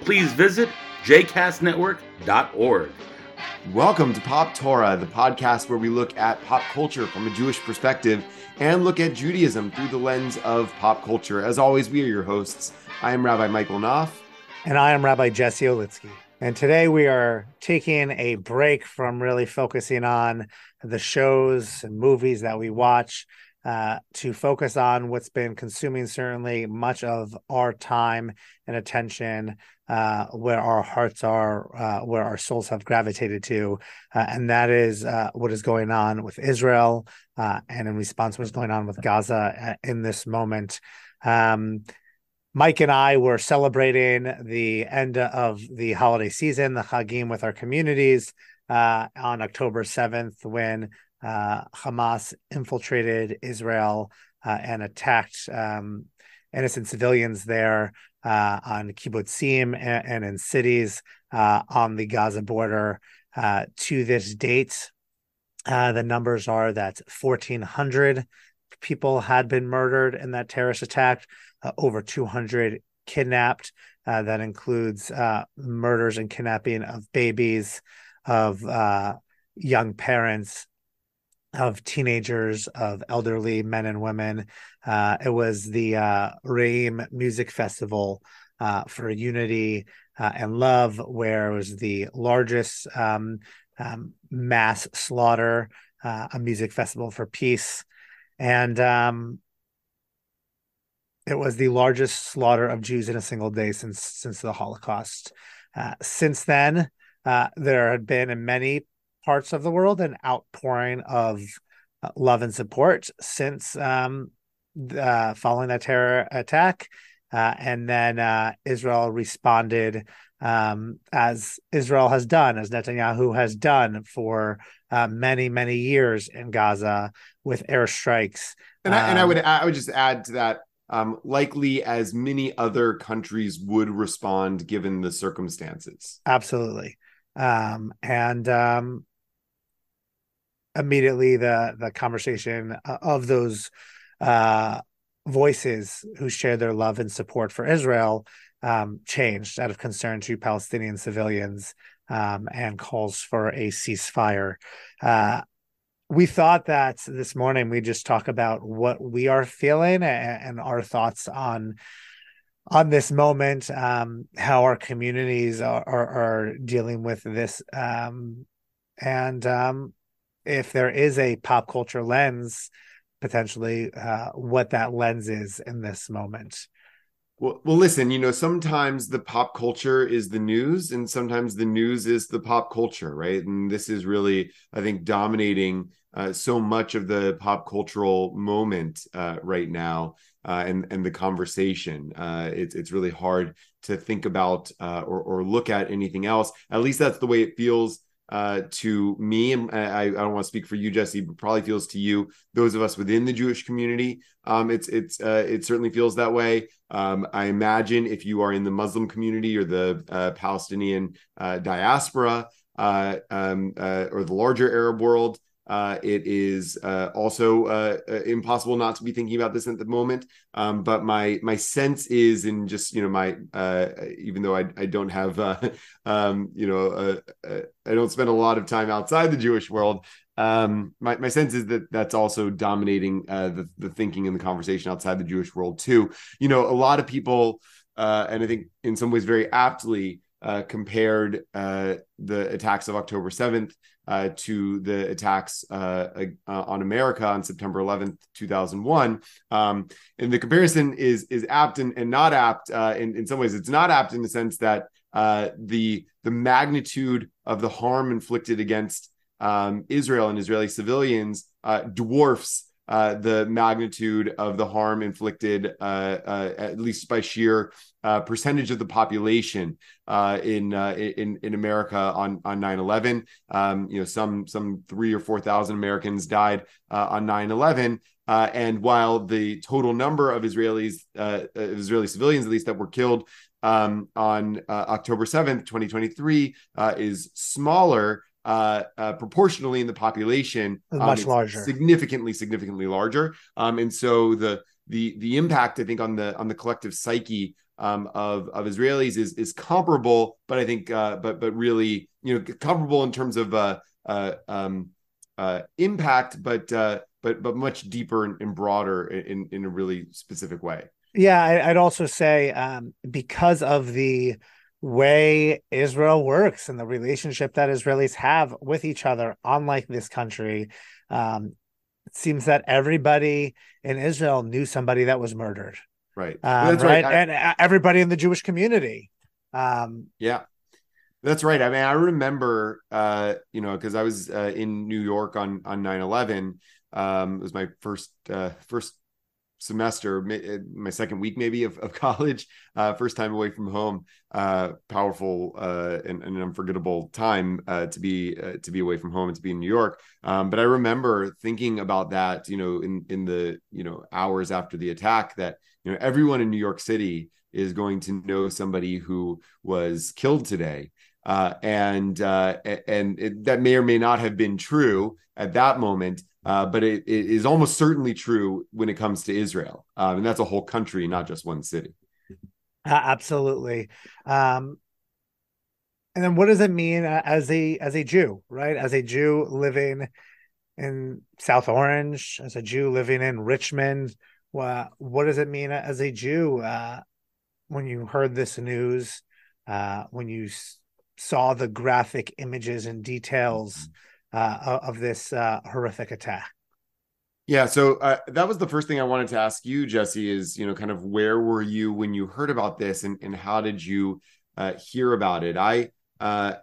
please visit jcastnetwork.org. Welcome to Pop Torah, the podcast where we look at pop culture from a Jewish perspective and look at Judaism through the lens of pop culture. As always, we are your hosts. I am Rabbi Michael Knopf. And I am Rabbi Jesse Olitzky. And today we are taking a break from really focusing on the shows and movies that we watch uh, to focus on what's been consuming certainly much of our time and attention, uh, where our hearts are, uh, where our souls have gravitated to. Uh, and that is uh, what is going on with Israel uh, and in response, what's going on with Gaza in this moment. Um, Mike and I were celebrating the end of the holiday season, the Chagim, with our communities uh, on October 7th when uh, Hamas infiltrated Israel uh, and attacked um, innocent civilians there uh, on kibbutzim and, and in cities uh, on the Gaza border. Uh, to this date, the numbers are that 1,400 people had been murdered in that terrorist attack uh, over 200 kidnapped. Uh, that includes uh, murders and kidnapping of babies, of uh, young parents, of teenagers, of elderly men and women. Uh, it was the uh, Reim Music Festival for Unity and Love, where it was the largest um, um, mass slaughter, a music festival for peace. And um, it was the largest slaughter of Jews in a single day since since the Holocaust. Uh, since then, uh, there had been many parts of the world an outpouring of uh, love and support since um, uh, following that terror attack, uh, and then uh, Israel responded um, as Israel has done, as Netanyahu has done for many many years in Gaza with airstrikes. And I, um, and I would I would just add to that um, likely as many other countries would respond given the circumstances. Absolutely. Um, and um, immediately the the conversation uh, of those uh, voices who share their love and support for Israel um, changed out of concern to Palestinian civilians um, and calls for a ceasefire. Uh, we thought that this morning we just talk about what we are feeling and, and our thoughts on on this moment um, how our communities are, are, are dealing with this um, and um, if there is a pop culture lens potentially uh, what that lens is in this moment well, well, listen, you know, sometimes the pop culture is the news, and sometimes the news is the pop culture, right? And this is really, I think, dominating uh, so much of the pop cultural moment uh, right now uh, and and the conversation. Uh, it's it's really hard to think about uh, or or look at anything else. At least that's the way it feels uh, to me, and I, I don't want to speak for you, Jesse, but probably feels to you, those of us within the Jewish community. Um, it's it's uh, it certainly feels that way. Um, I imagine if you are in the Muslim community or the uh, Palestinian uh, diaspora uh, um, or the larger Arab world, uh, it is uh, also uh, uh, impossible not to be thinking about this at the moment. Um, but my my sense is, in just you know my uh, even though I, I don't have uh, um, you know I don't spend a lot of time outside the Jewish world. Um, my my sense is that that's also dominating the the thinking and the conversation outside the Jewish world too. You know, a lot of people, and I think in some ways very aptly. Compared the attacks of October 7th uh, to the attacks uh, uh, on America on September 11th, 2001. Um, and the comparison is is apt and, and not apt. Uh, in, in some ways, it's not apt in the sense that uh, the the magnitude of the harm inflicted against um, Israel and Israeli civilians uh, dwarfs uh, the magnitude of the harm inflicted, uh, uh, at least by sheer uh, percentage of the population uh, in, in in America on on 9/11. Um, you know, some some three or four thousand Americans died on 9/11. and while the total number of Israelis, Israeli civilians at least that were killed um, on October 7th, 2023, is smaller, uh, uh, proportionally in the population um, much larger. significantly significantly larger. Um, and so the the the impact i think on the on the collective psyche um, of of israelis is is comparable but i think uh, but but really you know comparable in terms of uh, uh, um, uh, impact but uh, but but much deeper and, and broader in in a really specific way. Yeah I, would also say um, because of the way Israel works and the relationship that Israelis have with each other, unlike this country. Um, it seems that everybody in Israel knew somebody that was murdered. Right. Um, right. right. I, and uh, everybody in the Jewish community. Um, yeah. That's right. I mean, I remember, uh, you know, because I was uh, in New York on on nine eleven. Um, it was my first uh, first semester, uh, my second week maybe of, of college, uh, first time away from home, uh, powerful uh, and, and, an unforgettable time uh, to be uh, to be away from home and to be in New York. Um, but I remember thinking about that, you know, in in the you know hours after the attack, that you know everyone in New York City is going to know somebody who was killed today. and and it, that may or may not have been true at that moment, uh, but it, it is almost certainly true when it comes to Israel, um, and that's a whole country, not just one city. absolutely. Um, and then, what does it mean as a as a Jew, right? As a Jew living in South Orange, as a Jew living in Richmond, what what does it mean as a Jew uh, when you heard this news? Uh, when you saw the graphic images and details. Mm-hmm uh, of this uh, horrific attack. Yeah, so uh, that was the first thing I wanted to ask you, Jesse. Is you know, kind of where were you when you heard about this, and and how did you uh, hear about it? I uh,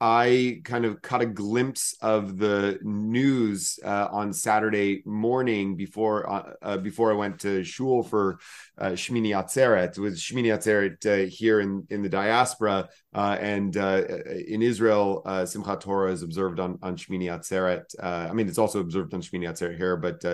I kind of caught a glimpse of the news uh, on Saturday morning before uh, uh, before I went to shul for uh, Shmini Atzeret. It was Shmini Atzeret uh, here in, in the diaspora, uh, and in Israel, Simchat Torah is observed on on Shmini Atzeret. I mean, it's also observed on Shmini Atzeret here, but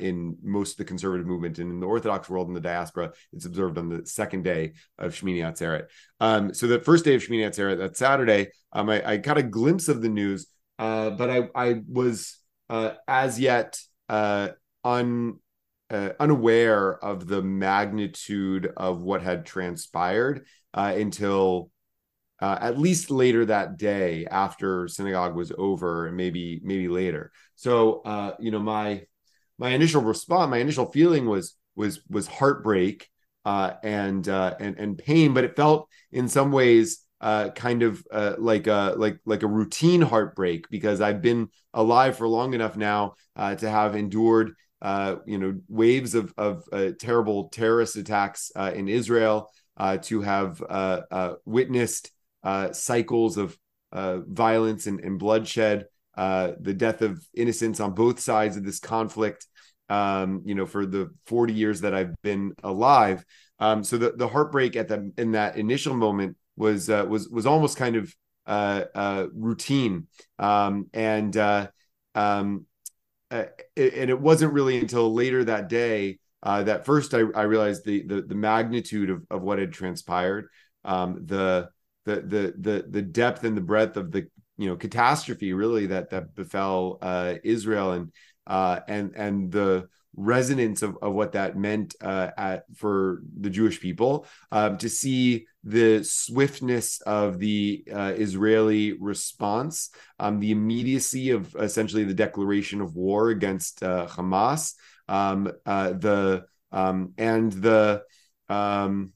in most of the conservative movement and in the Orthodox world in the diaspora, it's observed on the second day of Shmini Atzeret. Um, so the first day of Shmini Atzeret, that Saturday, um, I, I, got a glimpse of the news, uh, but I, I was uh, as yet uh, un, uh, unaware of the magnitude of what had transpired uh, until uh, at least later that day after synagogue was over, and maybe maybe later. So you know, my my initial response, my initial feeling was was was heartbreak and and and pain, but it felt in some ways uh, kind of uh, like a like like a routine heartbreak because I've been alive for long enough now uh, to have endured uh, you know waves of of uh, terrible terrorist attacks uh, in Israel, uh, to have uh, uh, witnessed uh, cycles of uh, violence and, and bloodshed, uh, the death of innocents on both sides of this conflict. Um, you know, for the 40 years that I've been alive. Um, so the, the heartbreak at the in that initial moment was uh, was was almost kind of uh, uh, routine, um, and uh, um, uh, and it wasn't really until later that day uh, that first I, I realized the, the, the magnitude of, of what had transpired, um, the, the the the the depth and the breadth of the you know catastrophe really that that befell Israel and and and the resonance of, of what that meant uh, at, for the Jewish people, um, to see the swiftness of the uh, Israeli response, um, the immediacy of essentially the declaration of war against uh, Hamas, um, uh, the um, and the um,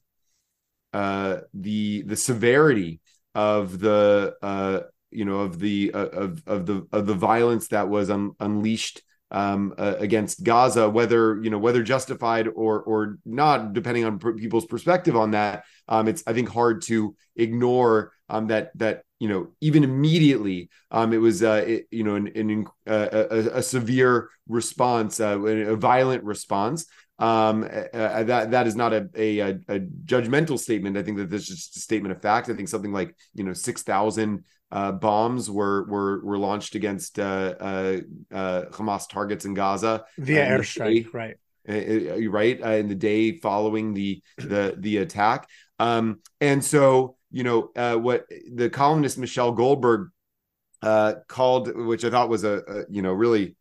uh, the the severity of the uh, you know of the of of the of the violence that was un- unleashed um, uh, against Gaza, whether you know whether justified or or not, depending on people's perspective on that. Um, it's I think hard to ignore um, that that you know even immediately um, it was uh, it, you know an, an uh, a, a, severe response, uh, a violent response. Um, that that is not a, a, a judgmental statement. I think that this is just a statement of fact. I think something like you know six thousand uh, bombs were were were launched against uh, uh, uh Hamas targets in Gaza via airstrike, right? right in the day following the the the attack. Um, and so you know what the columnist Michelle Goldberg called, which I thought was a, a you know really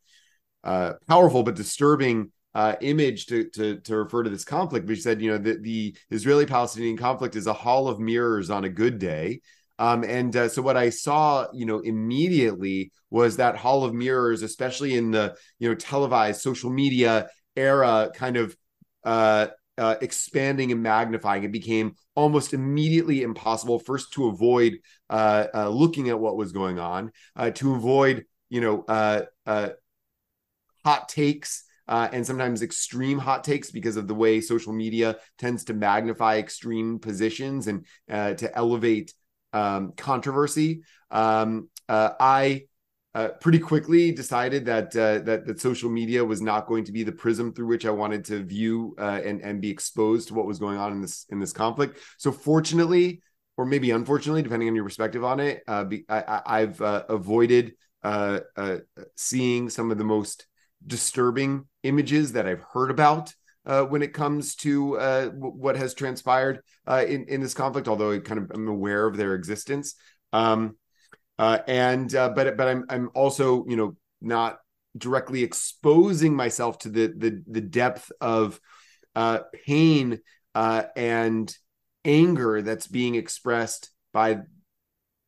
powerful but disturbing uh, image to, to to refer to this conflict. Which said, you know, that the Israeli-Palestinian conflict is a hall of mirrors on a good day, um, and uh, so what I saw, you know, immediately was that hall of mirrors, especially in the you know televised social media era, kind of uh, uh, expanding and magnifying. It became almost immediately impossible first to avoid uh, uh, looking at what was going on, uh, to avoid you know hot takes. Uh, and sometimes extreme hot takes because of the way social media tends to magnify extreme positions and uh, to elevate um, controversy. Um, uh, I uh, pretty quickly decided that, uh, that that social media was not going to be the prism through which I wanted to view uh, and and be exposed to what was going on in this in this conflict. So fortunately, or maybe unfortunately, depending on your perspective on it, uh, be, I, have uh, avoided seeing some of the most disturbing images that I've heard about uh, when it comes to uh, w- what has transpired uh, in in this conflict. Although I kind of am aware of their existence, um, uh, and uh, but but I'm I'm also you know not directly exposing myself to the the the depth of uh, pain and anger that's being expressed by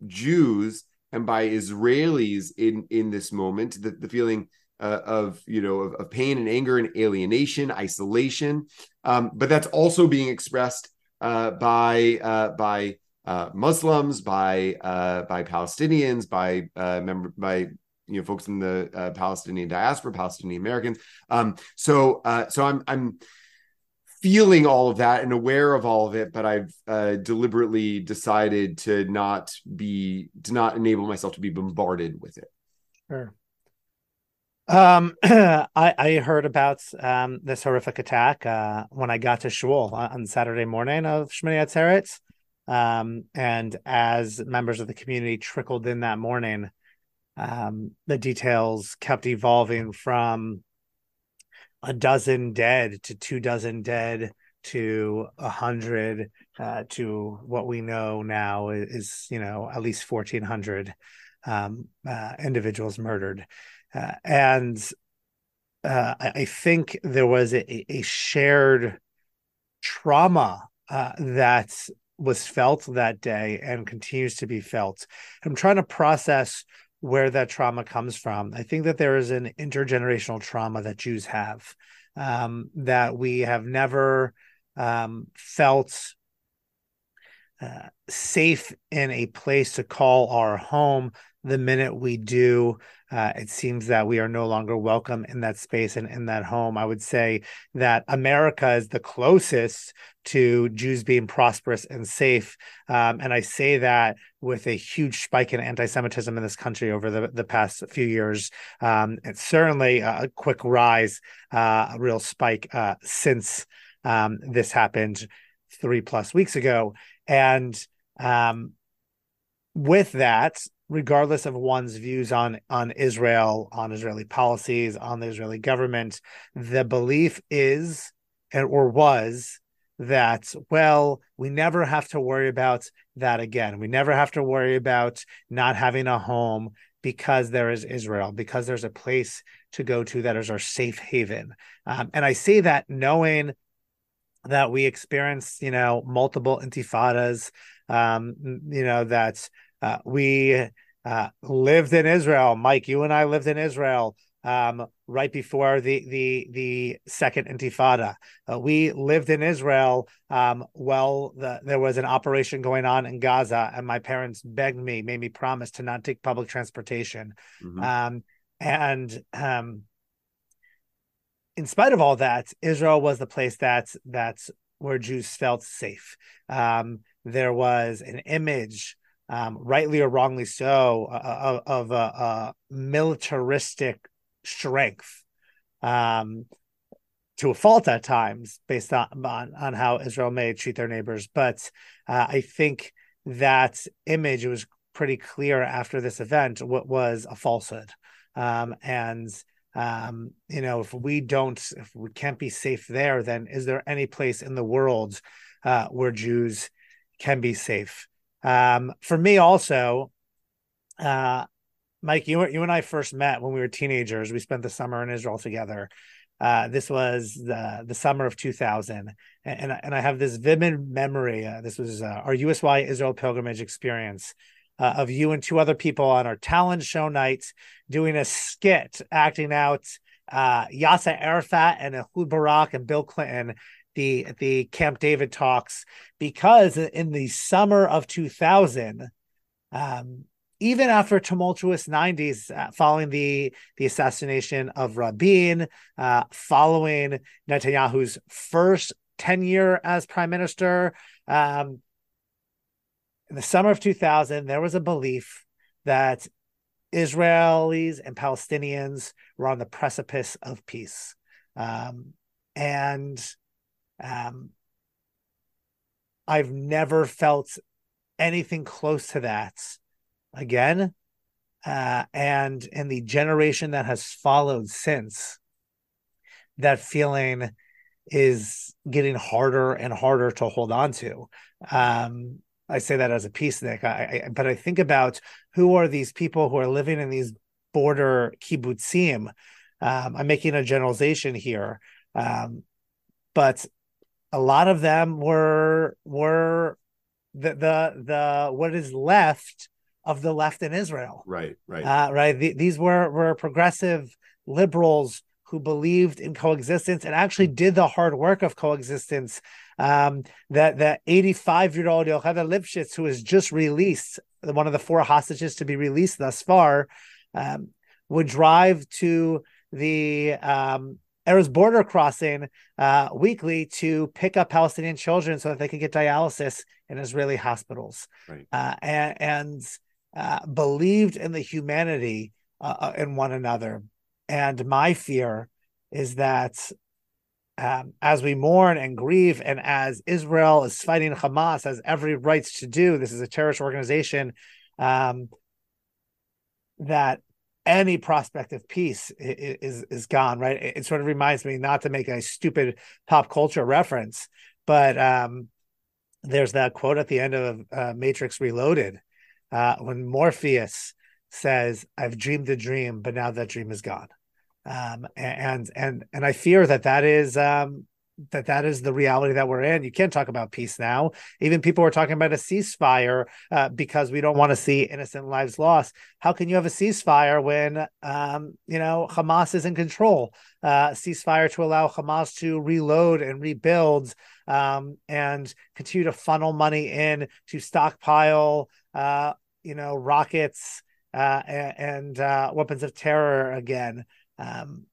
Jews and by Israelis in in this moment. The, the feeling uh, of you know of, of, pain and anger and alienation, isolation. Um, but that's also being expressed uh, by uh, by uh, Muslims, by uh, by Palestinians, by uh, member by you know folks in the Palestinian diaspora, Palestinian Americans. Um, so so I'm I'm feeling all of that and aware of all of it, but I've deliberately decided to not be to not enable myself to be bombarded with it. Sure. Um, I, I heard about um, this horrific attack uh, when I got to shul on Saturday morning of Shmini Atzeret. Um, and as members of the community trickled in that morning, um, the details kept evolving from a dozen dead to two dozen dead to a hundred uh, to what we know now is, you know at least 1400 um, uh, individuals murdered uh, and uh, I, think there was a, a shared trauma uh, that was felt that day and continues to be felt. I'm trying to process where that trauma comes from. I think that there is an intergenerational trauma that Jews have um, that we have never um, felt uh, safe in a place to call our home the minute we do, uh, it seems that we are no longer welcome in that space and in that home. I would say that America is the closest to Jews being prosperous and safe. Um, and I say that with a huge spike in anti Semitism in this country over the, the past few years. Um, it's certainly a quick rise, uh, a real spike uh, since um, this happened three plus weeks ago. And um, with that, regardless of one's views on on Israel, on Israeli policies, on the Israeli government, the belief is or was that well we never have to worry about that again. We never have to worry about not having a home because there is israel because there's a place to go to that is our safe haven. Um, and i say that knowing that we experienced you know multiple intifadas um, you know that uh, we uh, lived in Israel. Mike, you and I lived in Israel um, right before the the the second Intifada. Uh, we lived in Israel um, while the, there was an operation going on in Gaza, and my parents begged me, made me promise to not take public transportation. Mm-hmm. Um, and um, in spite of all that, Israel was the place that that's where Jews felt safe. Um, there was an image, um, rightly or wrongly so, uh, of, a, militaristic strength um, to a fault at times, based on, on, on how Israel may treat their neighbors. But uh, I think that image was pretty clear after this event what was a falsehood, um, and um, you know if we don't if we can't be safe there, then is there any place in the world uh, where Jews can be safe? Um, for me, also, uh, Mike, you you and I first met when we were teenagers. We spent the summer in Israel together. Uh, this was the the summer of 2000, and and, and I have this vivid memory. Uh, this was uh, our USY Israel pilgrimage experience uh, of you and two other people on our talent show night doing a skit, acting out uh, Yasser Arafat and Ehud Barak and Bill Clinton the the Camp David talks because in the summer of 2000 um, even after tumultuous 90s uh, following the the assassination of Rabin uh, following Netanyahu's first tenure as prime minister um, in the summer of 2000 there was a belief that Israelis and Palestinians were on the precipice of peace. Um, and um, I've never felt anything close to that again. Uh, and in the generation that has followed since, that feeling is getting harder and harder to hold on to. Um, I say that as a peacenik, I, I, but I think about who are these people who are living in these border kibbutzim. Um, I'm making a generalization here, um, but a lot of them were were the the the what is left of the left in Israel. Right, right, uh, right. The, these were were progressive liberals who believed in coexistence and actually did the hard work of coexistence. Um, that that 85 year old Yocheved Lifshitz, who was just released, one of the four hostages to be released thus far, um, would drive to the um, Erez border crossing uh, weekly to pick up Palestinian children so that they can get dialysis in Israeli hospitals, right. uh, and, and uh, believed in the humanity uh, uh, in one another. And my fear is that um, as we mourn and grieve, and as Israel is fighting Hamas, has every right to do, this is a terrorist organization. Um, that any prospect of peace is is gone right? It, sort of reminds me not to make a stupid pop culture reference but um, there's that quote at the end of uh, matrix reloaded uh, when morpheus says i've dreamed a dream but now that dream is gone. Um, and and and i fear that that is um, that that is the reality that we're in. You can't talk about peace now. Even people are talking about a ceasefire uh, because we don't want to see innocent lives lost. How can you have a ceasefire when um, you know Hamas is in control? Uh, ceasefire to allow Hamas to reload and rebuild um, and continue to funnel money in to stockpile, uh, you know, rockets uh, and, and uh, weapons of terror again. Um,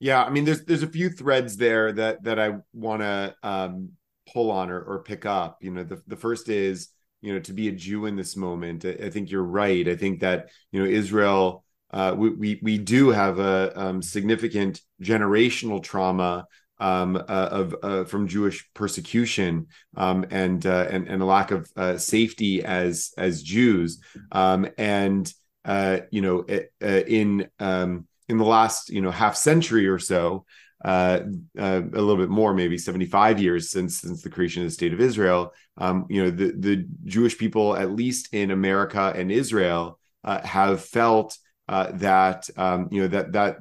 yeah, I mean, there's there's a few threads there that that I want to um, pull on or, or pick up. You know, the the first is you know to be a Jew in this moment. I, I think you're right. I think that you know Israel. Uh, we, we we do have a um, significant generational trauma um, uh, of uh, from Jewish persecution um, and, uh, and and a lack of uh, safety as as Jews um, and uh, you know in um, in the last you know half century or so uh, uh, a little bit more, maybe 75 years since since the creation of the state of Israel. Um, you know, the the Jewish people, at least in America and Israel, uh, have felt uh, that um, you know that that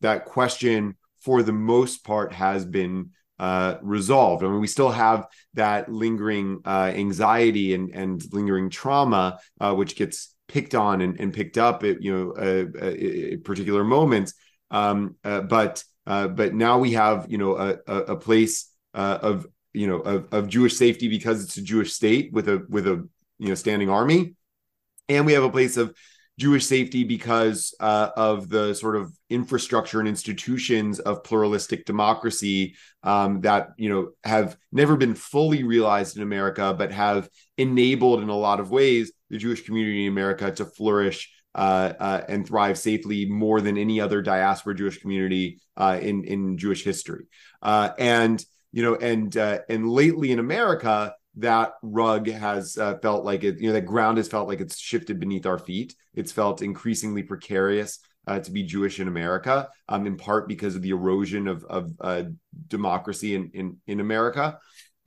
that question for the most part has been uh, resolved. I mean, we still have that lingering uh, anxiety and and lingering trauma, which gets picked on and, and picked up at you know uh, uh, particular moments. Um, uh, but uh, but now we have you know a, a place uh, of you know of, of Jewish safety because it's a Jewish state with a with a you know standing army, and we have a place of Jewish safety because uh, of the sort of infrastructure and institutions of pluralistic democracy um, that you know have never been fully realized in America, but have enabled in a lot of ways the Jewish community in America to flourish uh, uh, and thrive safely more than any other diaspora Jewish community uh, in in Jewish history. Uh, and you know, and uh, and lately in America, that rug has uh, felt like it, you know, that ground has felt like it's shifted beneath our feet. It's felt increasingly precarious to be Jewish in America, um, in part because of the erosion of, of democracy in, in, in America.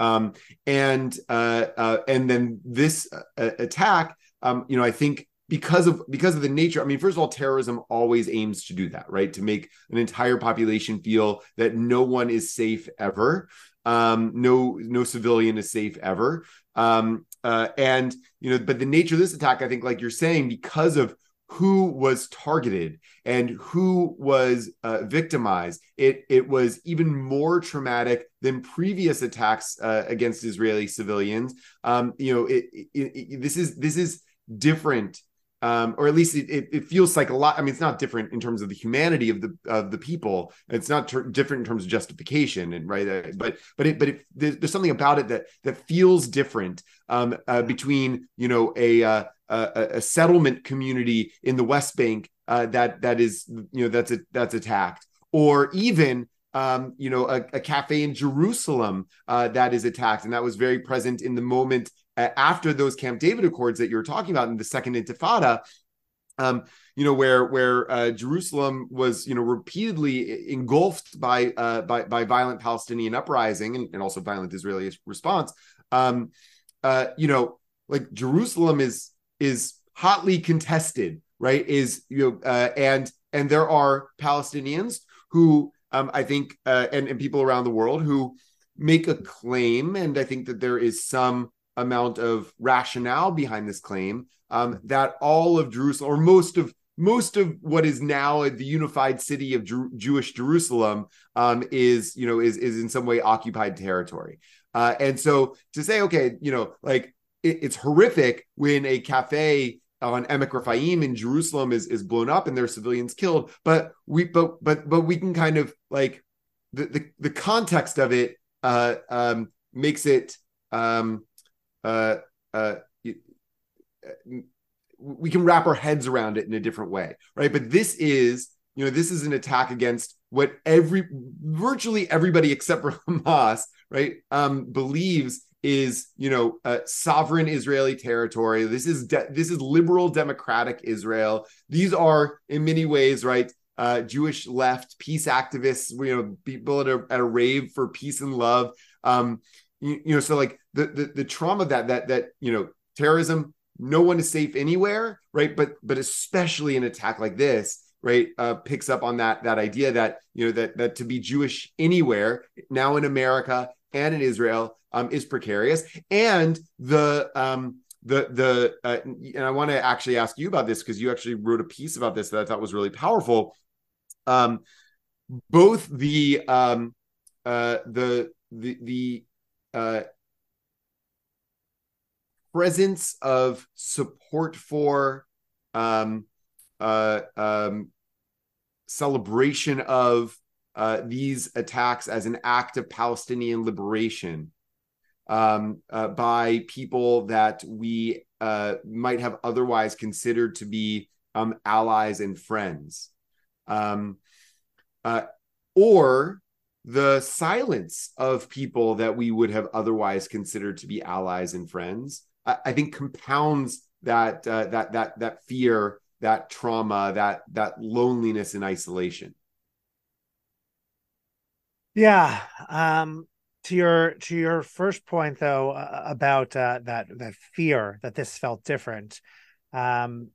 Um, and uh, uh, and then this uh, attack, um, you know, I think because of because of the nature i mean first of all terrorism always aims to do that right to make an entire population feel that no one is safe ever um, no, no civilian is safe ever. Um, uh, and you know, but the nature of this attack, I think, like you're saying, because of who was targeted and who was uh, victimized, it it was even more traumatic than previous attacks uh, against Israeli civilians. Um, you know, it, it, it, this is this is different um, or at least it, it, it, feels like a lot. I mean, it's not different in terms of the humanity of the of the people. It's not ter- different in terms of justification, and right. Uh, but but it but it, there's, there's, something about it that that feels different um, uh, between you know a, uh, a, a settlement community in the West Bank uh, that that is you know that's a, that's attacked, or even um, you know, a, a, cafe in Jerusalem uh, that is attacked, and that was very present in the moment after those Camp David Accords that you were talking about in the Second Intifada. Um, you know, where where uh, Jerusalem was, you know, repeatedly engulfed by uh, by by violent Palestinian uprising and, and also violent Israeli response. Um, uh, you know, like Jerusalem is is hotly contested, right? Is you know, uh, and and there are Palestinians who um, I think, uh, and and people around the world who make a claim, and I think that there is some amount of rationale behind this claim um, that all of Jerusalem or most of most of what is now the unified city of Jewish Jerusalem um, is you know is is in some way occupied territory. Uh, and so to say, okay, you know, like it, it's horrific when a cafe on Emek Rephaim in Jerusalem is is blown up and there are civilians killed, but we but but but we can kind of like the the, the context of it uh, um, makes it um, uh, uh, we can wrap our heads around it in a different way, right? But this is, you know, this is an attack against what every virtually everybody except for Hamas, right, um, believes is, you know, uh, sovereign Israeli territory. This is de- this is liberal democratic Israel. These are in many ways, right, uh, Jewish left peace activists, you know, people at a, at a rave for peace and love. Um, you, you know so like the, the the trauma that that that you know terrorism no one is safe anywhere right? But but especially an attack like this right uh, picks up on that that idea that you know that that to be jewish anywhere now in america and in israel um, is precarious. And the um the the uh, and i want to actually ask you about this because you actually wrote a piece about this that i thought was really powerful. Um both the um uh the the the uh, presence of support for um, uh, um, celebration of uh, these attacks as an act of Palestinian liberation um, uh, by people that we uh, might have otherwise considered to be um, allies and friends. Um, uh, or the silence of people that we would have otherwise considered to be allies and friends, I, I think compounds that uh, that that that fear, that trauma, that that loneliness and isolation. Yeah. Um, to your to your first point though uh, about uh, that that fear that this felt different. Um,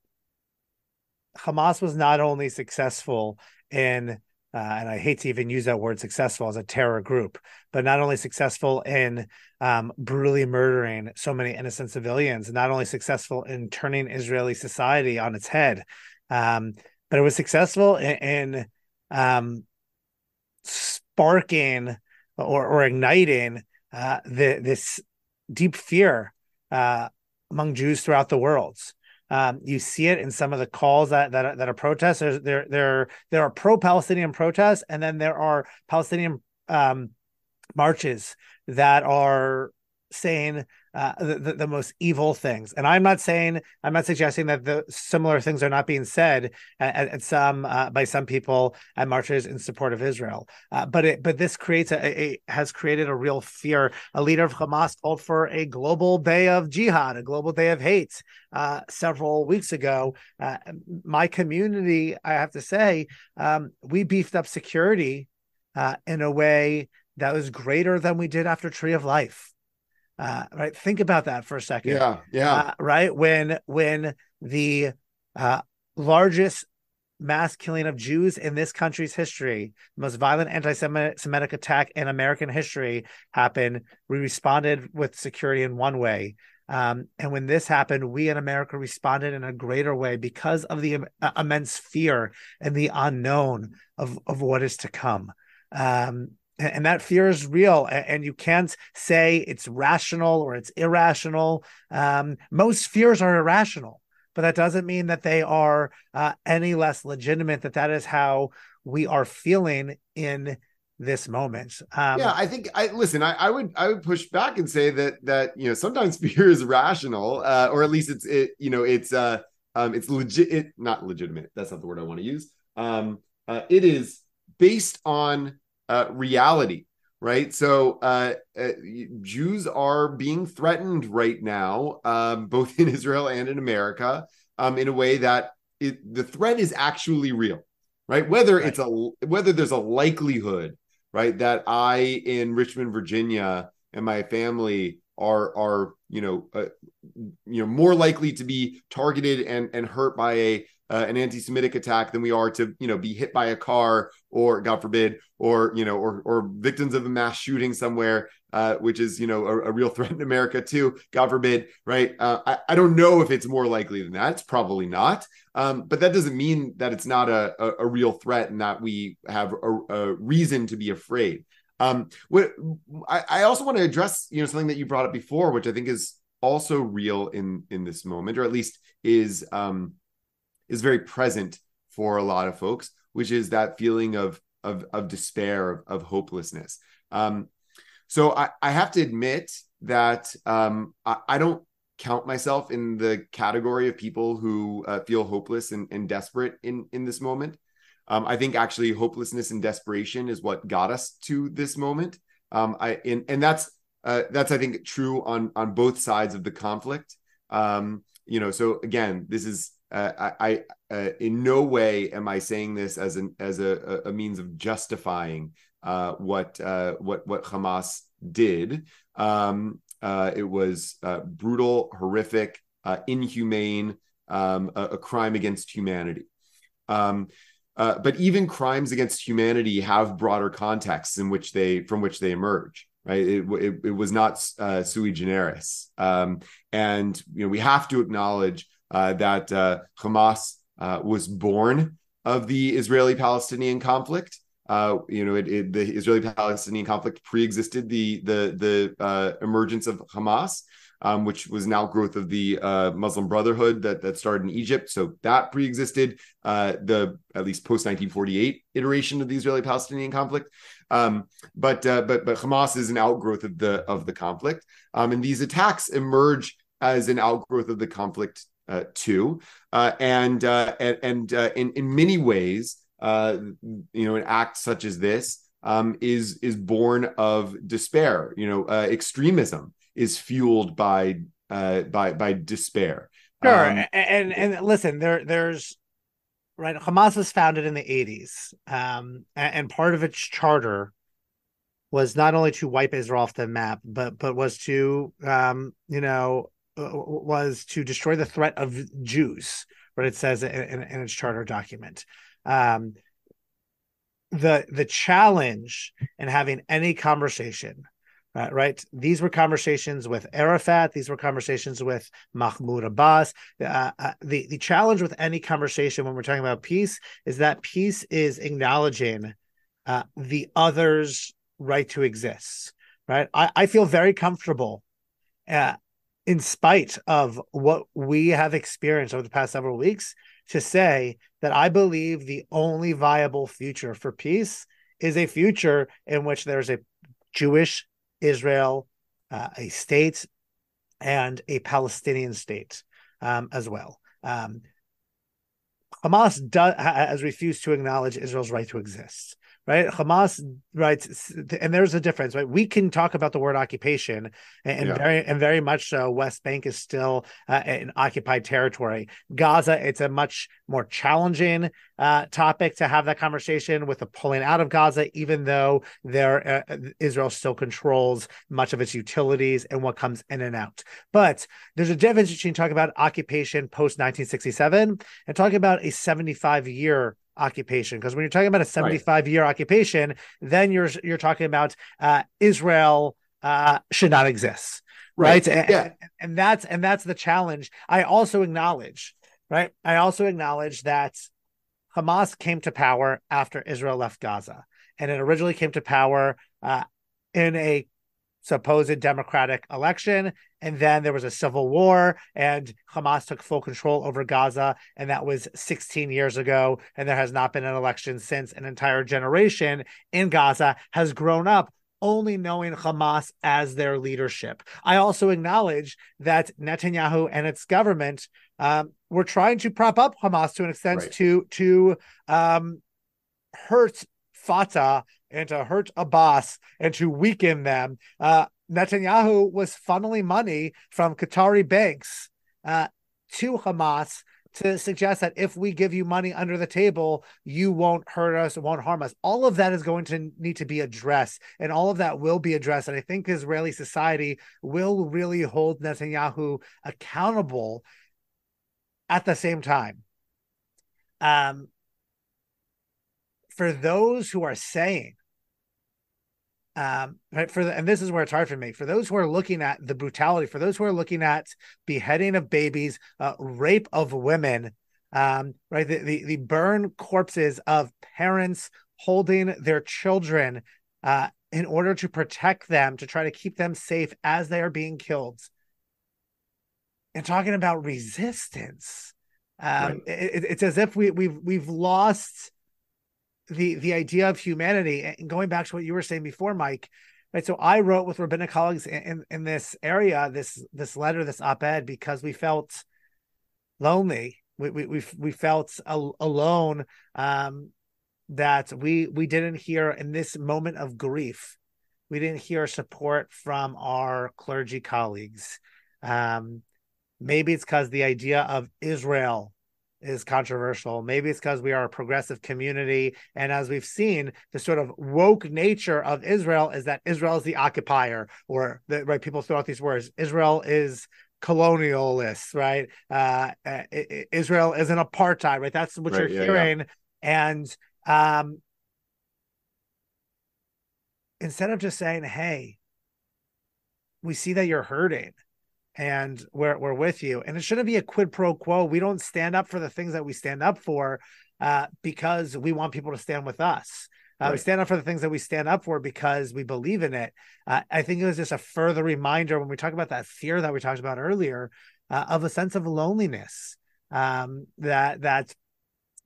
Hamas was not only successful in uh, and I hate to even use that word successful as a terror group, but not only successful in um, brutally murdering so many innocent civilians, not only successful in turning Israeli society on its head, um, but it was successful in, in um, sparking or, or igniting uh, the, this deep fear uh, among Jews throughout the world. Um, you see it in some of the calls that that, that are protests. There there there are pro-Palestinian protests, and then there are Palestinian um, marches that are saying uh, the, the, most evil things. And I'm not saying, I'm not suggesting that the similar things are not being said at, at some uh, by some people at marches in support of Israel. Uh, but it, but this creates a, a, has created a real fear. A leader of Hamas called for a global day of jihad, a global day of hate uh, several weeks ago. Uh, my community, I have to say, um, we beefed up security uh, in a way that was greater than we did after Tree of Life. Uh, right. Think about that for a second. Yeah. Yeah. Uh, right. When when the uh, largest mass killing of Jews in this country's history, the most violent anti-Semitic attack in American history happened, we responded with security in one way. Um, and when this happened, we in America responded in a greater way because of the uh, immense fear and the unknown of, of what is to come. Um, and that fear is real and you can't say it's rational or it's irrational. Um, most fears are irrational but that doesn't mean that they are uh, any less legitimate that that is how we are feeling in this moment. Um, yeah i think i listen I, I, would i would push back and say that that you know sometimes fear is rational uh, or at least it's it you know it's uh um it's legit it, not legitimate that's not the word i want to use. Um uh, it is based on uh, reality, right? So uh, uh, Jews are being threatened right now, um, both in Israel and in America, um, in a way that it, the threat is actually real, right? Whether right. it's a whether there's a likelihood, right, that I in Richmond, Virginia, and my family are are you know uh, you know more likely to be targeted and and hurt by a uh, an anti-Semitic attack than we are to, you know, be hit by a car or, God forbid, or you know, or or victims of a mass shooting somewhere, uh, which is you know a, a, real threat in America too. God forbid, right? Uh, I, I don't know if it's more likely than that. It's probably not, um, but that doesn't mean that it's not a, a, a real threat and that we have a, a reason to be afraid. Um, what I, I also want to address, you know, something that you brought up before, which I think is also real in in this moment, or at least is um is very present for a lot of folks, which is that feeling of of, of despair, of, of hopelessness. Um, so I, I have to admit that um, I, I, don't count myself in the category of people who uh, feel hopeless and, and, desperate in in this moment. Um, I think actually hopelessness and desperation is what got us to this moment. Um, I and, and that's uh, that's I think true on on both sides of the conflict. Um, you know, so again, this is uh, I, uh, in no way am I saying this as an as a, a means of justifying uh, what uh, what what Hamas did. Um, uh, it was uh, brutal, horrific, inhumane, um, a, a, crime against humanity. Um, but even crimes against humanity have broader contexts in which they from which they emerge right? It, it, it was not sui generis. Um, and, you know, we have to acknowledge that uh, Hamas uh, was born of the Israeli-Palestinian conflict. Uh, you know, it, it, the Israeli-Palestinian conflict pre-existed the the the uh, emergence of Hamas, um, which was an outgrowth of the uh, Muslim Brotherhood that that started in Egypt. So that pre-existed the at least post 1948 iteration of the Israeli-Palestinian conflict. Um, but but but Hamas is an outgrowth of the of the conflict, um, and these attacks emerge as an outgrowth of the conflict uh, uh, and uh, and, and uh, in in many ways, uh, you know, an act such as this um, is is born of despair. You know, uh, extremism is fueled by by by despair. Sure, um, and, and and listen, there there's right. Hamas was founded in the '80s, um, and, part of its charter was not only to wipe Israel off the map, but but was to um, you know was to destroy the threat of Jews, what it says in, in, in its charter document. Um, the the challenge in having any conversation, uh, right? These were conversations with Arafat. These were conversations with Mahmoud Abbas. Uh, uh, the the challenge with any conversation when we're talking about peace is that peace is acknowledging uh, the other's right to exist. Right? I, I feel very comfortable uh, in spite of what we have experienced over the past several weeks, to say that I believe the only viable future for peace is a future in which there's a Jewish Israel, uh, a state, and a Palestinian state um, as well. Um, Hamas does, has refused to acknowledge Israel's right to exist right? Hamas, right? And there's a difference, right? We can talk about the word occupation, and, yeah. very and very much so. West Bank is still uh, an occupied territory. Gaza, it's a much more challenging uh, topic to have that conversation with the pulling out of Gaza, even though there uh, Israel still controls much of its utilities and what comes in and out. But there's a difference between talking about occupation post 1967 and talking about a 75 year occupation because when you're talking about a 75 right. year occupation then you're you're talking about uh, Israel uh, should not exist right, right? And, yeah. and that's and that's the challenge I also acknowledge right I also acknowledge that Hamas came to power after Israel left Gaza and it originally came to power uh, in a supposed democratic election. And then there was a civil war, and Hamas took full control over Gaza. And that was 16 years ago. And there has not been an election since. An entire generation in Gaza has grown up only knowing Hamas as their leadership. I also acknowledge that Netanyahu and its government um, were trying to prop up Hamas to an extent right. to to um, hurt Fatah and to hurt Abbas and to weaken them. Uh, Netanyahu was funneling money from Qatari banks uh, to Hamas to suggest that if we give you money under the table, you won't hurt us, won't harm us. All of that is going to need to be addressed, and all of that will be addressed. And I think Israeli society will really hold Netanyahu accountable at the same time. Um, for those who are saying um, right for the, and this is where it's hard for me for those who are looking at the brutality for those who are looking at beheading of babies uh, rape of women um, right the, the, the burn corpses of parents holding their children uh, in order to protect them to try to keep them safe as they are being killed and talking about resistance um, right. it, it's as if we, we've we've lost the the idea of humanity and going back to what you were saying before mike right? So i wrote with rabbinic colleagues in, in, in this area this this letter this op-ed because we felt lonely. We we we, we felt al- alone um that we we didn't hear in this moment of grief we didn't hear support from our clergy colleagues. Um maybe it's because the idea of israel is controversial. Maybe it's because we are a progressive community. And as we've seen, the sort of woke nature of Israel is that Israel is the occupier, or the, right, people throw out these words. Israel is colonialist, right? Uh, uh Israel is an apartheid, right? That's what right, you're yeah, hearing. Yeah. And um, instead of just saying, hey, we see that you're hurting and we're we're with you. And it shouldn't be a quid pro quo. We don't stand up for the things that we stand up for uh, because we want people to stand with us. Uh, right. We stand up for the things that we stand up for because we believe in it. Uh, I think it was just a further reminder when we talk about that fear that we talked about earlier uh, of a sense of loneliness um, that that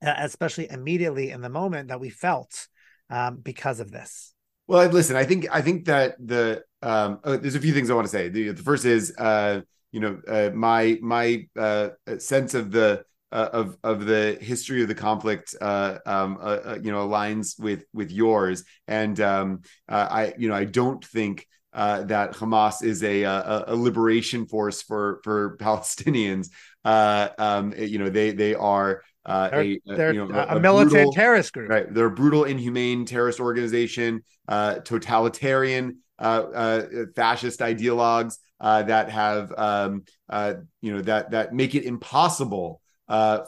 especially immediately in the moment that we felt um, because of this. Well, listen, I think I think that the um, oh, there's a few things I want to say. The, the first is uh, you know uh, my my uh, sense of the uh, of of the history of the conflict uh, um, uh, you know aligns with with yours, and um, I you know I don't think that Hamas is a, a, a liberation force for for Palestinians. Um, you know they they are uh, they're, a, they're you know, a, a, militant brutal, terrorist group. Right, they're a brutal, inhumane terrorist organization, uh, totalitarian, uh, uh fascist ideologues uh, that have, um, uh, you know, that that make it impossible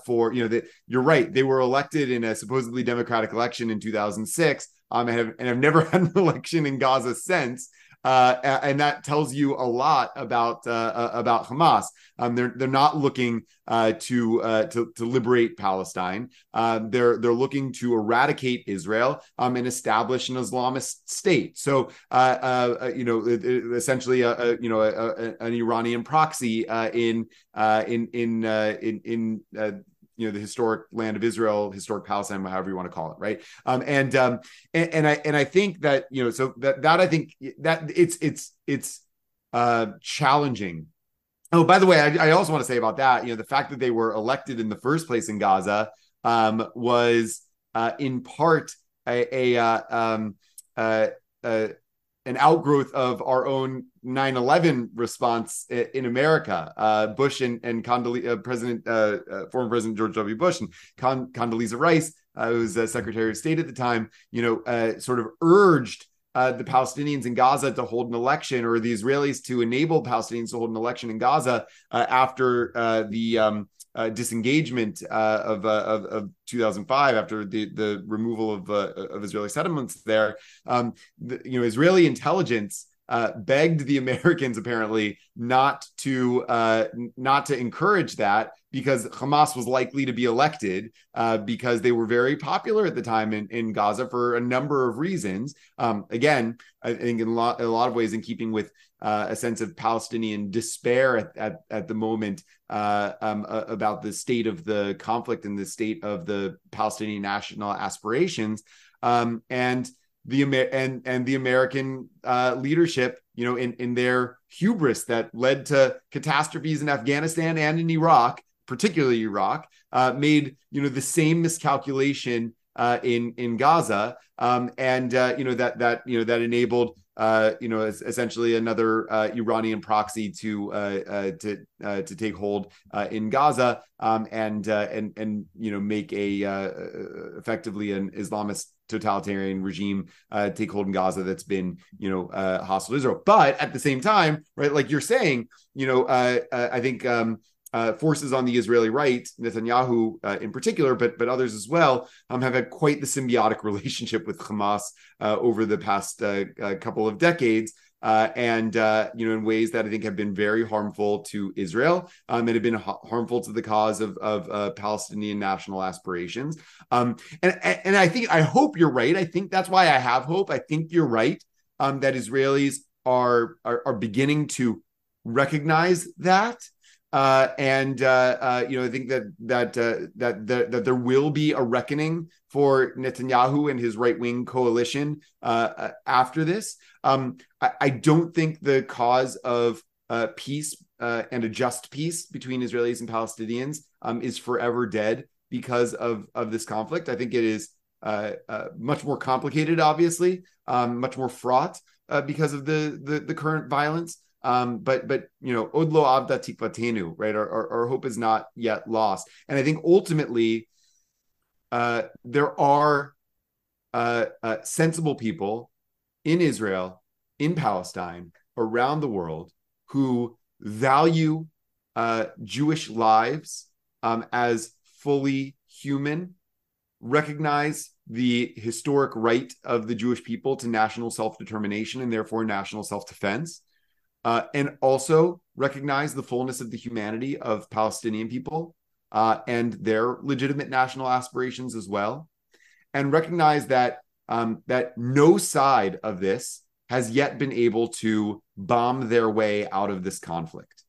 for you know that you're right. They were elected in a supposedly democratic election in 2006, um, and have, and have never had an election in Gaza since. Uh, and that tells you a lot about uh, uh, about Hamas. Um, they're they're not looking uh, to, uh, to to liberate Palestine. Um, they're they're looking to eradicate Israel um, and establish an Islamist state. So uh, you know, essentially, a, a you know, a, a, an Iranian proxy in in in in in you know the historic land of Israel, historic Palestine, however you want to call it, right? Um, and um, and, and I and I think that you know so that that I think that it's it's it's uh challenging. Oh, by the way, I, I also want to say about that, you know, the fact that they were elected in the first place in Gaza um, was uh, in part a, a uh, um, uh, uh, an outgrowth of our own 9-11 response in America. Uh, Bush and, and uh, President, uh, uh former President George W. Bush and Con- Condoleezza Rice, uh, who was Secretary of State at the time, you know, uh, sort of urged the Palestinians in Gaza to hold an election, or the Israelis to enable Palestinians to hold an election in Gaza after the um, uh, disengagement uh, of, uh, of, of 2005 after the the removal of uh, of Israeli settlements there. Um, the, you know, Israeli intelligence. Uh, begged the Americans apparently not to uh, not to encourage that because Hamas was likely to be elected because they were very popular at the time in, in Gaza for a number of reasons. Um, again, I think in a lot, in a lot of ways in keeping with uh, a sense of Palestinian despair at, at, at the moment uh, um, uh, about the state of the conflict and the state of the Palestinian national aspirations. Um, and the Amer- and and the American uh, leadership, you know, in in their hubris that led to catastrophes in Afghanistan and in Iraq, particularly Iraq, uh, made you know the same miscalculation uh, in in Gaza, um, and you know that that you know that enabled uh, you know, essentially another uh, Iranian proxy to uh, uh to uh, to take hold in Gaza um, and and and you know make a effectively an Islamist totalitarian regime take hold in Gaza that's been you know hostile to Israel. But at the same time, right, like you're saying, you know, I think. Um, uh, forces on the Israeli right, Netanyahu uh, in particular, but but others as well, um, have had quite the symbiotic relationship with Hamas uh, over the past uh, uh, couple of decades. Uh, and you know, in ways that I think have been very harmful to Israel, um, and have been ha- harmful to the cause of, of Palestinian national aspirations. Um, and and I think I hope you're right. I think that's why I have hope. I think you're right um, that Israelis are, are are beginning to recognize that uh, and uh, uh, you know, I think that that, uh, that that that there will be a reckoning for Netanyahu and his right wing coalition uh, uh, after this. Um, I, I, don't think the cause of peace and a just peace between Israelis and Palestinians um, is forever dead because of of this conflict. I think it is much more complicated, obviously, um, much more fraught because of the, the the current violence. Um, but but you know, odlo avda tikvatenu, right? Our, our, our, hope is not yet lost. And I think ultimately, uh, there are uh, uh, sensible people in Israel, in Palestine, around the world who value uh, Jewish lives um, as fully human, recognize the historic right of the Jewish people to national self determination and therefore national self defense uh, and also recognize the fullness of the humanity of Palestinian people uh, and their legitimate national aspirations as well, and recognize that um, that no side of this has yet been able to bomb their way out of this conflict.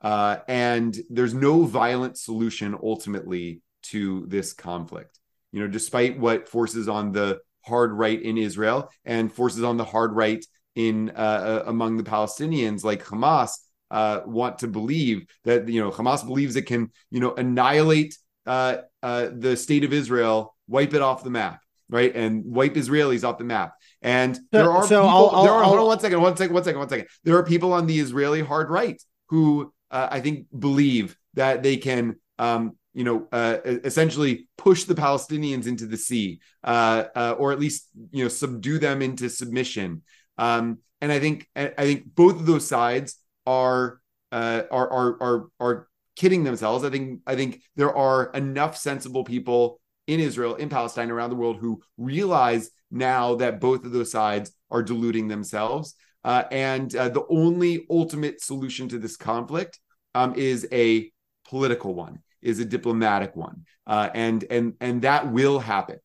Uh, and there's no violent solution ultimately to this conflict. You know, despite what forces on the hard right in Israel and forces on the hard right in uh, uh, among the Palestinians, like Hamas, uh, want to believe that you know Hamas believes it can you know annihilate uh, uh, the state of Israel, wipe it off the map, right, and wipe Israelis off the map. And so, there are so people. I'll, there are, I'll, hold on one second, one second, one second, one second. There are people on the Israeli hard right who uh, I think believe that they can um, you know, uh, essentially push the Palestinians into the sea, uh, uh, or at least you know subdue them into submission. Um, and I think I think both of those sides are uh, are are are are kidding themselves. I think I think there are enough sensible people in Israel, in Palestine, around the world who realize now that both of those sides are deluding themselves. Uh, and uh, the only ultimate solution to this conflict um, is a political one, is a diplomatic one, uh, and and and that will happen.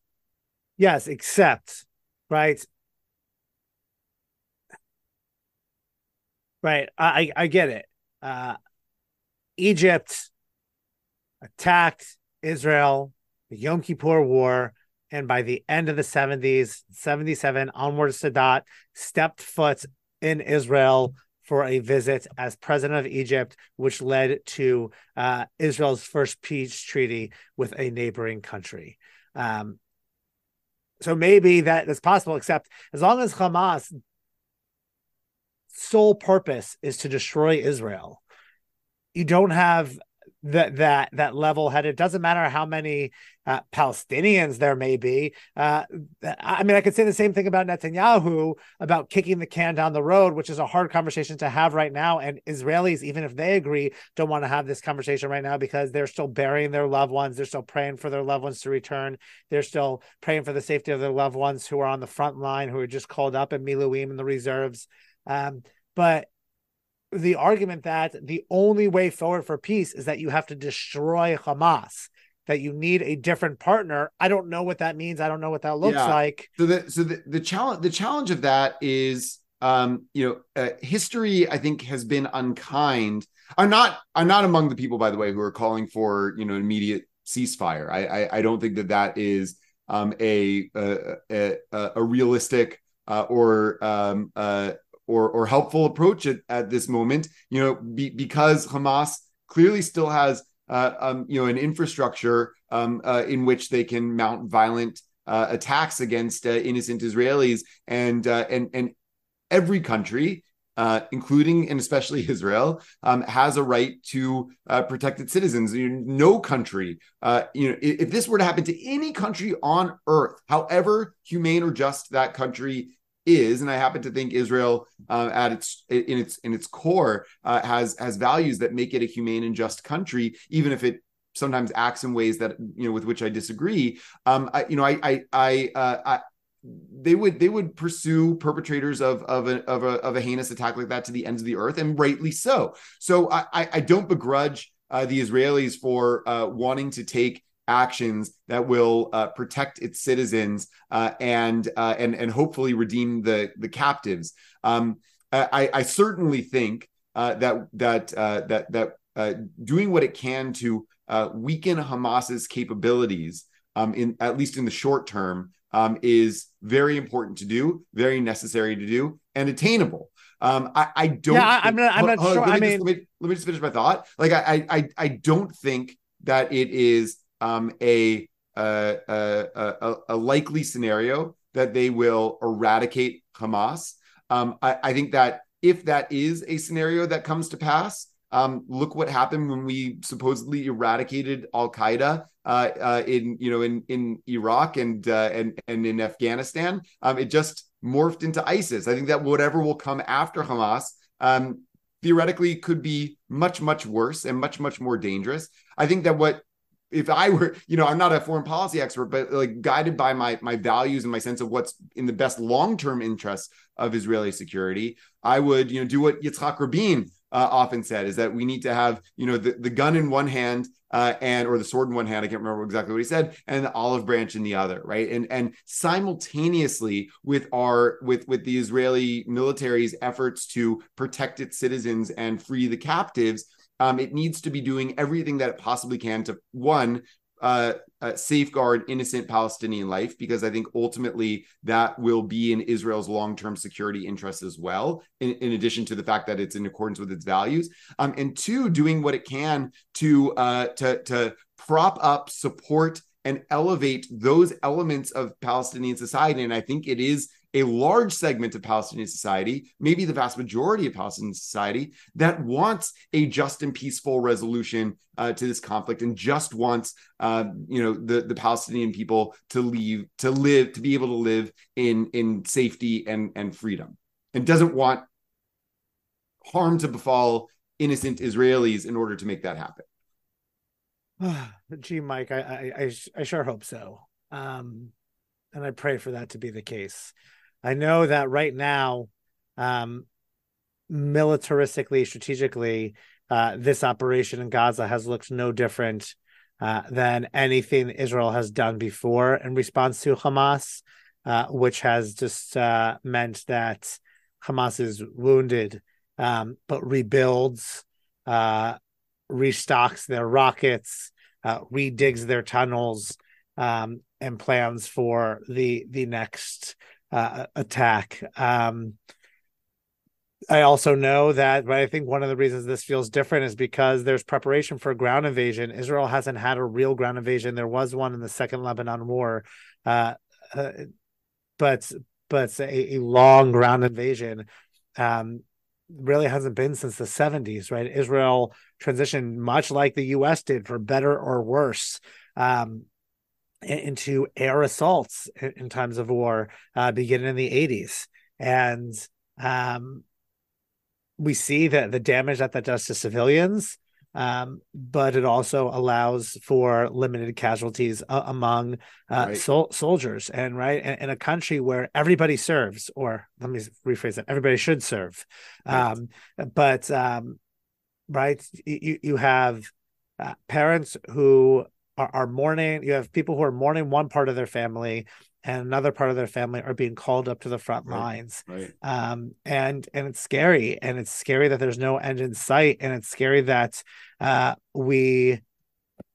Yes, except right. Right, I I get it. Uh, Egypt attacked Israel, the Yom Kippur War, and by the end of the 70s, 77 onward, Sadat stepped foot in Israel for a visit as president of Egypt, which led to uh, Israel's first peace treaty with a neighboring country. Um, so maybe that is possible, except as long as Hamas sole purpose is to destroy Israel, you don't have that that that level headed. Doesn't matter how many uh, Palestinians there may be. Uh, I mean, I could say the same thing about Netanyahu about kicking the can down the road, which is a hard conversation to have right now. And Israelis, even if they agree, don't want to have this conversation right now because they're still burying their loved ones. They're still praying for their loved ones to return. They're still praying for the safety of their loved ones who are on the front line, who are just called up in Miluim in the reserves. Um, but the argument that the only way forward for peace is that you have to destroy Hamas, that you need a different partner. I don't know what that means. I don't know what that looks yeah. like. So the so the, the challenge the challenge of that is um you know uh, history I think has been unkind. I'm not I'm not among the people by the way who are calling for you know immediate ceasefire. I I, I don't think that that is um a a a, a realistic uh, or um uh or or helpful approach at, at this moment you know be, because hamas clearly still has uh, um, you know an infrastructure um, uh, in which they can mount violent uh, attacks against uh, innocent israelis and uh, and and every country uh, including and especially Israel, um, has a right to protect its citizens. No country, you know, if, if, this were to happen to any country on earth, however humane or just that country is, and I happen to think Israel, uh, at its in its in its core, uh, has has values that make it a humane and just country, even if it sometimes acts in ways that you know with which I disagree. Um, I, you know, I I I, uh, I they would they would pursue perpetrators of of a, of a of a heinous attack like that to the ends of the earth, and rightly so. So I I don't begrudge uh, the Israelis for uh, wanting to take actions that will uh, protect its citizens uh, and uh, and and hopefully redeem the the captives. Um, I, I, certainly think uh, that that uh, that that uh, doing what it can to weaken Hamas's capabilities, um, in at least in the short term, um, is very important to do, very necessary to do, and attainable. Um, I, I don't. Yeah, think, I'm not. I'm not sure. I mean, just, let, me, let me just finish my thought. Like, I, I, I don't think that it is um, a, a, a, a, likely scenario that they will eradicate Hamas. Um, I, I, think that if that is a scenario that comes to pass, um, look what happened when we supposedly eradicated Al Qaeda uh, uh, in you know in in Iraq and uh, and and in Afghanistan. Um, it just morphed into ISIS. I think that whatever will come after Hamas um, theoretically could be much much worse and much much more dangerous. I think that what if I were, you know, I'm not a foreign policy expert, but like guided by my my values and my sense of what's in the best long term interests of Israeli security, I would, you know, do what Yitzhak Rabin uh, often said is that we need to have, you know, the, the gun in one hand uh, and or the sword in one hand. I can't remember exactly what he said, and the olive branch in the other, right? And and simultaneously with our with with the Israeli military's efforts to protect its citizens and free the captives um, it needs to be doing everything that it possibly can to one uh, uh, safeguard innocent Palestinian life, because I think ultimately that will be in Israel's long term security interests as well, in, in, addition to the fact that it's in accordance with its values. Um, and two, doing what it can to, uh, to, to prop up, support, and elevate those elements of Palestinian society. And I think it is a large segment of Palestinian society, maybe the vast majority of Palestinian society, that wants a just and peaceful resolution uh, to this conflict and just wants, uh, you know, the the Palestinian people to leave, to live, to be able to live in in safety and and freedom, and doesn't want harm to befall innocent Israelis in order to make that happen. Gee, Mike, I, I I, I sure hope so. Um, and I pray for that to be the case. I know that right now, um, militaristically, strategically, uh, this operation in Gaza has looked no different uh, than anything Israel has done before in response to Hamas, uh, which has just uh, meant that Hamas is wounded, um, but rebuilds, uh, restocks their rockets, uh, redigs their tunnels, um, and plans for the the next attack. Um, I also know that, but I think one of the reasons this feels different is because there's preparation for ground invasion. Israel hasn't had a real ground invasion. There was one in the Second Lebanon War, uh, uh, but but a, a, long ground invasion um, really hasn't been since the 70s. Right? Israel transitioned much like the U.S. did, for better or worse. Um, into air assaults in, times of war, uh, beginning in the 80s. And um, we see that the damage that that does to civilians, um, but it also allows for limited casualties uh, among uh, right. sol- soldiers. And right in, in, a country where everybody serves, or let me rephrase that, everybody should serve. Right. Um, but um, right, you you have uh, parents who are, are mourning. You have people who are mourning one part of their family and another part of their family are being called up to the front right, lines right. Um, and and it's scary and it's scary that there's no end in sight and it's scary that uh, we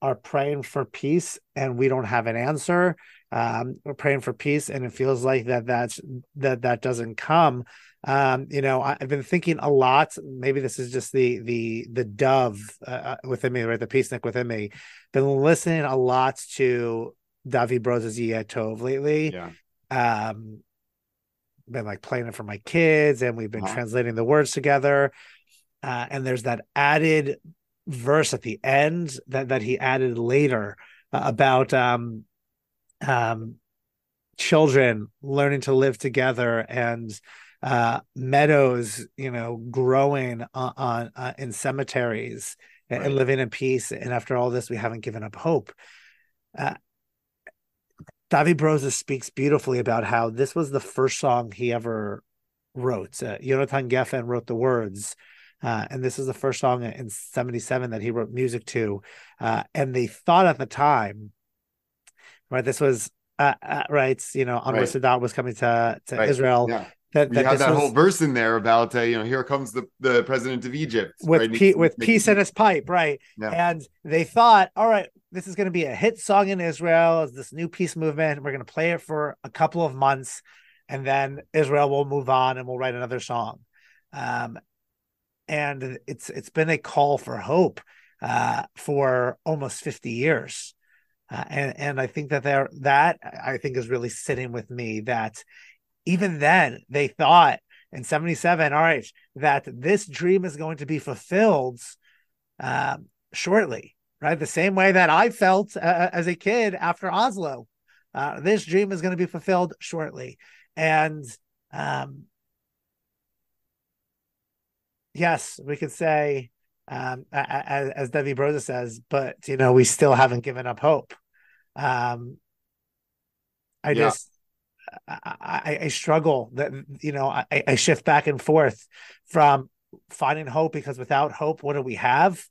are praying for peace and we don't have an answer um, we're praying for peace and it feels like that that's that that doesn't come um, you know I, have been thinking a lot maybe this is just the the the dove uh, uh within me right the peacenik within me been listening a lot to David Broza's Yeh Tov lately. Yeah. Um, been like playing it for my kids, and we've been uh-huh. translating the words together. Uh, and there's that added verse at the end that that he added later uh, about um, um, children learning to live together and uh, meadows, you know, growing on, on uh, in cemeteries and, right. and, living in peace. And after all this, we haven't given up hope. Uh, David Broza speaks beautifully about how this was the first song he ever wrote. Uh, Jonathan Geffen wrote the words, uh, and this is the first song in '77 that he wrote music to. Uh, and they thought at the time, right, this was uh, uh, right, you know, Anwar right. Sadat was coming to to right. Israel. Yeah. That, that had that was, whole verse in there about uh, you know here comes the the president of Egypt with right? P- with peace in his pipe, right? Yeah. And they thought, all right, this is going to be a hit song in Israel as this new peace movement. We're going to play it for a couple of months, and then Israel will move on and we'll write another song. Um, and it's it's been a call for hope uh, for almost fifty years, uh, and and I think that there that I think is really sitting with me that even then they thought in 77 all right that this dream is going to be fulfilled um, shortly right? The same way that I felt uh, uh, as a kid after Oslo. Uh, this dream is going to be fulfilled shortly. And um, yes, we could say, um, as, as David Broza says, but, you know, we still haven't given up hope. Um, I yeah. just, I, I, struggle that, you know, I, I shift back and forth from finding hope because without hope, what do we have?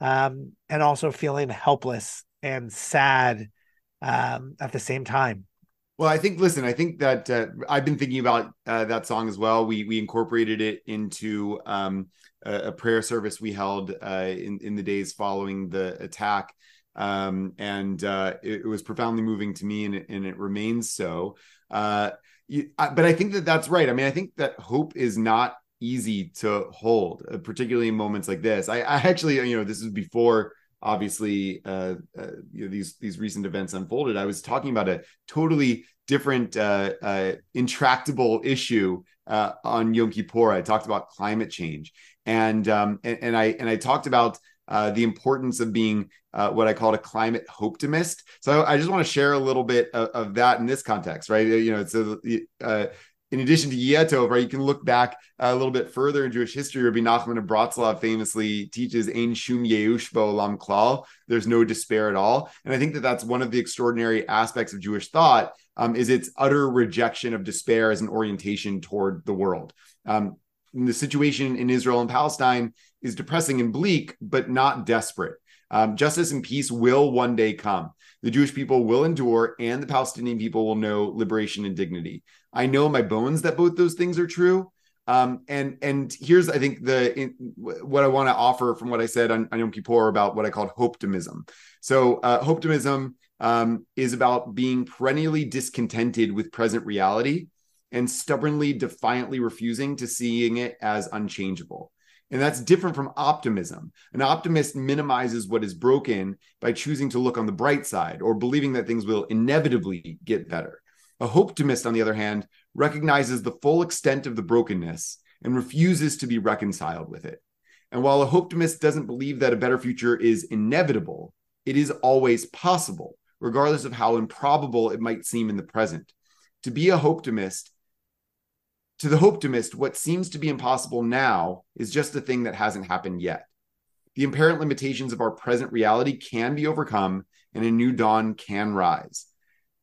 um, and also feeling helpless and sad um, at the same time. Well, I think. Listen, I think that uh, I've been thinking about uh, that song as well. We we incorporated it into um, a, a, prayer service we held uh, in in the days following the attack, um, and uh, it, it, was profoundly moving to me, and it, and it remains so. Uh, you, but I think that that's right. I mean, I think that hope is not easy to hold, uh, particularly in moments like this. I, I, actually, you know, this is before obviously uh, uh, you know, these these recent events unfolded. I was talking about a totally different uh, uh intractable issue uh, on Yom Kippur. I talked about climate change, and um, and, and I and I talked about. the importance of being what I called a climate optimist. So I, just want to share a little bit of, of, that in this context, right? You know, it's a, in addition to Yeh right, you can look back a little bit further in Jewish history. Rabbi Nachman of Bratslav famously teaches "Ein shum yeush lam klal." There's no despair at all, and I think that that's one of the extraordinary aspects of Jewish thought um, is its utter rejection of despair as an orientation toward the world. Um, the situation in Israel and Palestine is depressing and bleak, but not desperate. Um, justice and peace will one day come. The Jewish people will endure, and the Palestinian people will know liberation and dignity. I know in my bones that both those things are true. Um, and and here's I think the in, what I want to offer from what I said on, on Yom Kippur about what I called optimism. So uh, um, is about being perennially discontented with present reality and stubbornly, defiantly refusing to seeing it as unchangeable. And that's different from optimism. An optimist minimizes what is broken by choosing to look on the bright side or believing that things will inevitably get better. A optimist, on the other hand, recognizes the full extent of the brokenness and refuses to be reconciled with it. And while a optimist doesn't believe that a better future is inevitable, it is always possible, regardless of how improbable it might seem in the present. To be a optimist to the optimist, what seems to be impossible now is just a thing that hasn't happened yet. The apparent limitations of our present reality can be overcome and a new dawn can rise.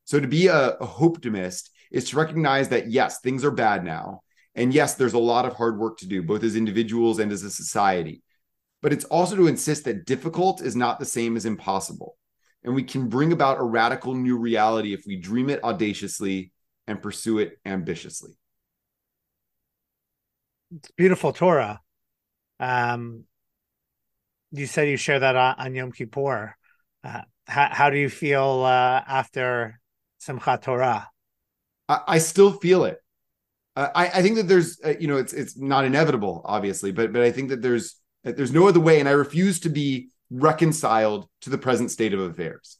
So, to be a, a optimist is to recognize that, yes, things are bad now. And yes, there's a lot of hard work to do, both as individuals and as a society. But it's also to insist that difficult is not the same as impossible. And we can bring about a radical new reality if we dream it audaciously and pursue it ambitiously beautiful Torah. Um, you said you share that on, on Yom Kippur. Uh, how, how do you feel uh, after Simchat Torah? I, I still feel it. Uh, I, I think that there's, uh, you know, it's it's not inevitable, obviously, but but I think that there's there's no other way, and I refuse to be reconciled to the present state of affairs.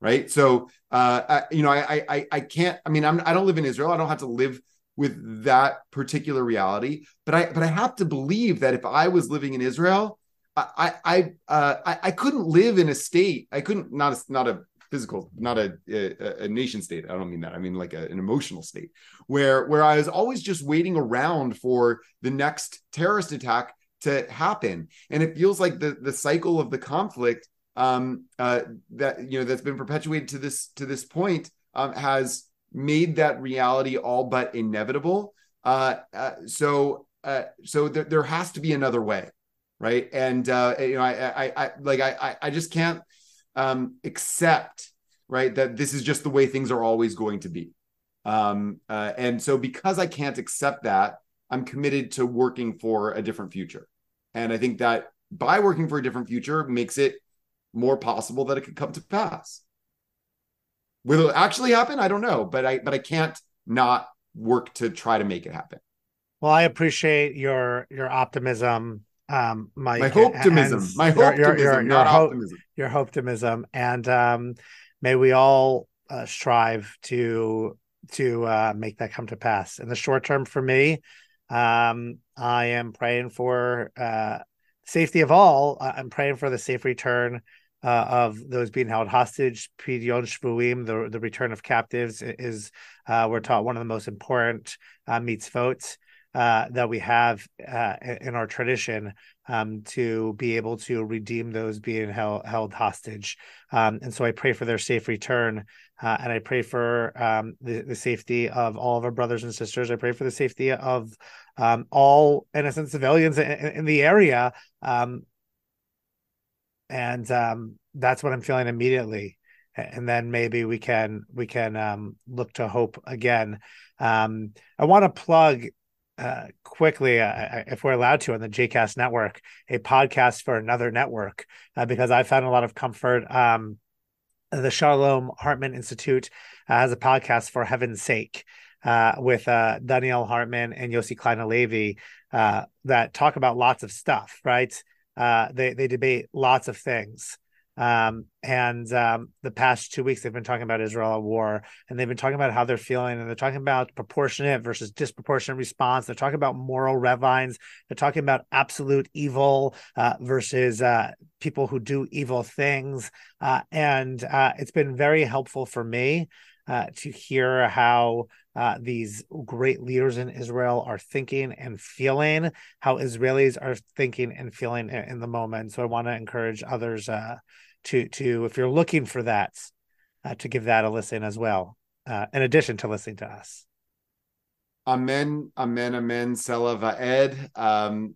Right. So, uh, I, you know, I I I can't. I mean, I'm I don't live in Israel. I don't have to live with that particular reality. But I but I have to believe that if I was living in Israel, I I uh, I, I couldn't live in a state. I couldn't not a, not a physical, not a, a, a nation state. I don't mean that. I mean like a, an emotional state where where I was always just waiting around for the next terrorist attack to happen, and it feels like the the cycle of the conflict um, uh, that you know that's been perpetuated to this to this point um, has made that reality all but inevitable. Uh, uh, so uh, so there, there has to be another way, right? And uh, you know, I, I, I like I, I just can't um, accept right that this is just the way things are always going to be. Um, uh, and so because I can't accept that, I'm committed to working for a different future. And I think that by working for a different future makes it more possible that it could come to pass. Will it actually happen? I don't know, but I but I can't not work to try to make it happen. Well, I appreciate your your optimism, um, Mike. My optimism, my your, your, your, your optimism. Your optimism, and um, may we all uh, strive to to uh, make that come to pass. In the short term, for me, um, I am praying for uh, safety of all. I'm praying for the safe return uh, of those being held hostage. Pidyon Shvuim, the the return of captives, is uh, we're taught one of the most important uh, mitzvot uh, that we have uh, in our tradition um, to be able to redeem those being held held hostage. Um, and so I pray for their safe return, uh, and I pray for um, the, the safety of all of our brothers and sisters. I pray for the safety of um, all innocent civilians in, in the area. And um, that's what I'm feeling immediately. And then maybe we can we can um, look to hope again. Um, I want to plug uh, quickly, uh, if we're allowed to, on the JCast network, a podcast for another network, uh, because I found a lot of comfort. Um, the Shalom Hartman Institute has a podcast for heaven's sake uh, with uh, Donniel Hartman and Yossi Klein Halevi uh, that talk about lots of stuff, right? Uh, they they debate lots of things. Um, and um, the past two weeks, they've been talking about Israel at war, and they've been talking about how they're feeling, and they're talking about proportionate versus disproportionate response. They're talking about moral ravines. They're talking about absolute evil uh, versus uh, people who do evil things. Uh, and uh, it's been very helpful for me uh, to hear how uh, these great leaders in Israel are thinking and feeling, how Israelis are thinking and feeling in, in the moment. So I want to encourage others uh, to to if you're looking for that, uh, to give that a listen as well, uh, in addition to listening to us. Amen, amen, amen. Selah va'ed. Um,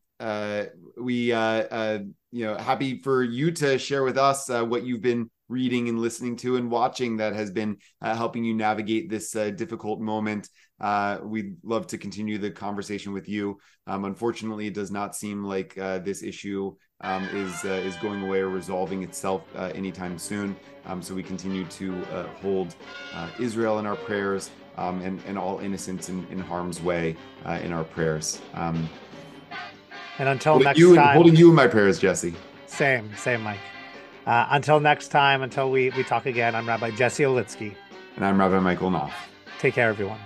we, you know, happy for you to share with us what you've been reading and listening to and watching that has been uh, helping you navigate this uh, difficult moment. Uh, we'd love to continue the conversation with you. Um, unfortunately, it does not seem like uh, this issue um, is uh, is going away or resolving itself uh, anytime soon. Um, so we continue to hold Israel in our prayers um, and, and all innocents in, in harm's way in our prayers. Um, and until next you, time, holding you in my prayers, Jesse. Same, same, Mike. Uh, until next time, until we, we talk again, I'm Rabbi Jesse Olitzky. And I'm Rabbi Michael Knopf. Take care, everyone.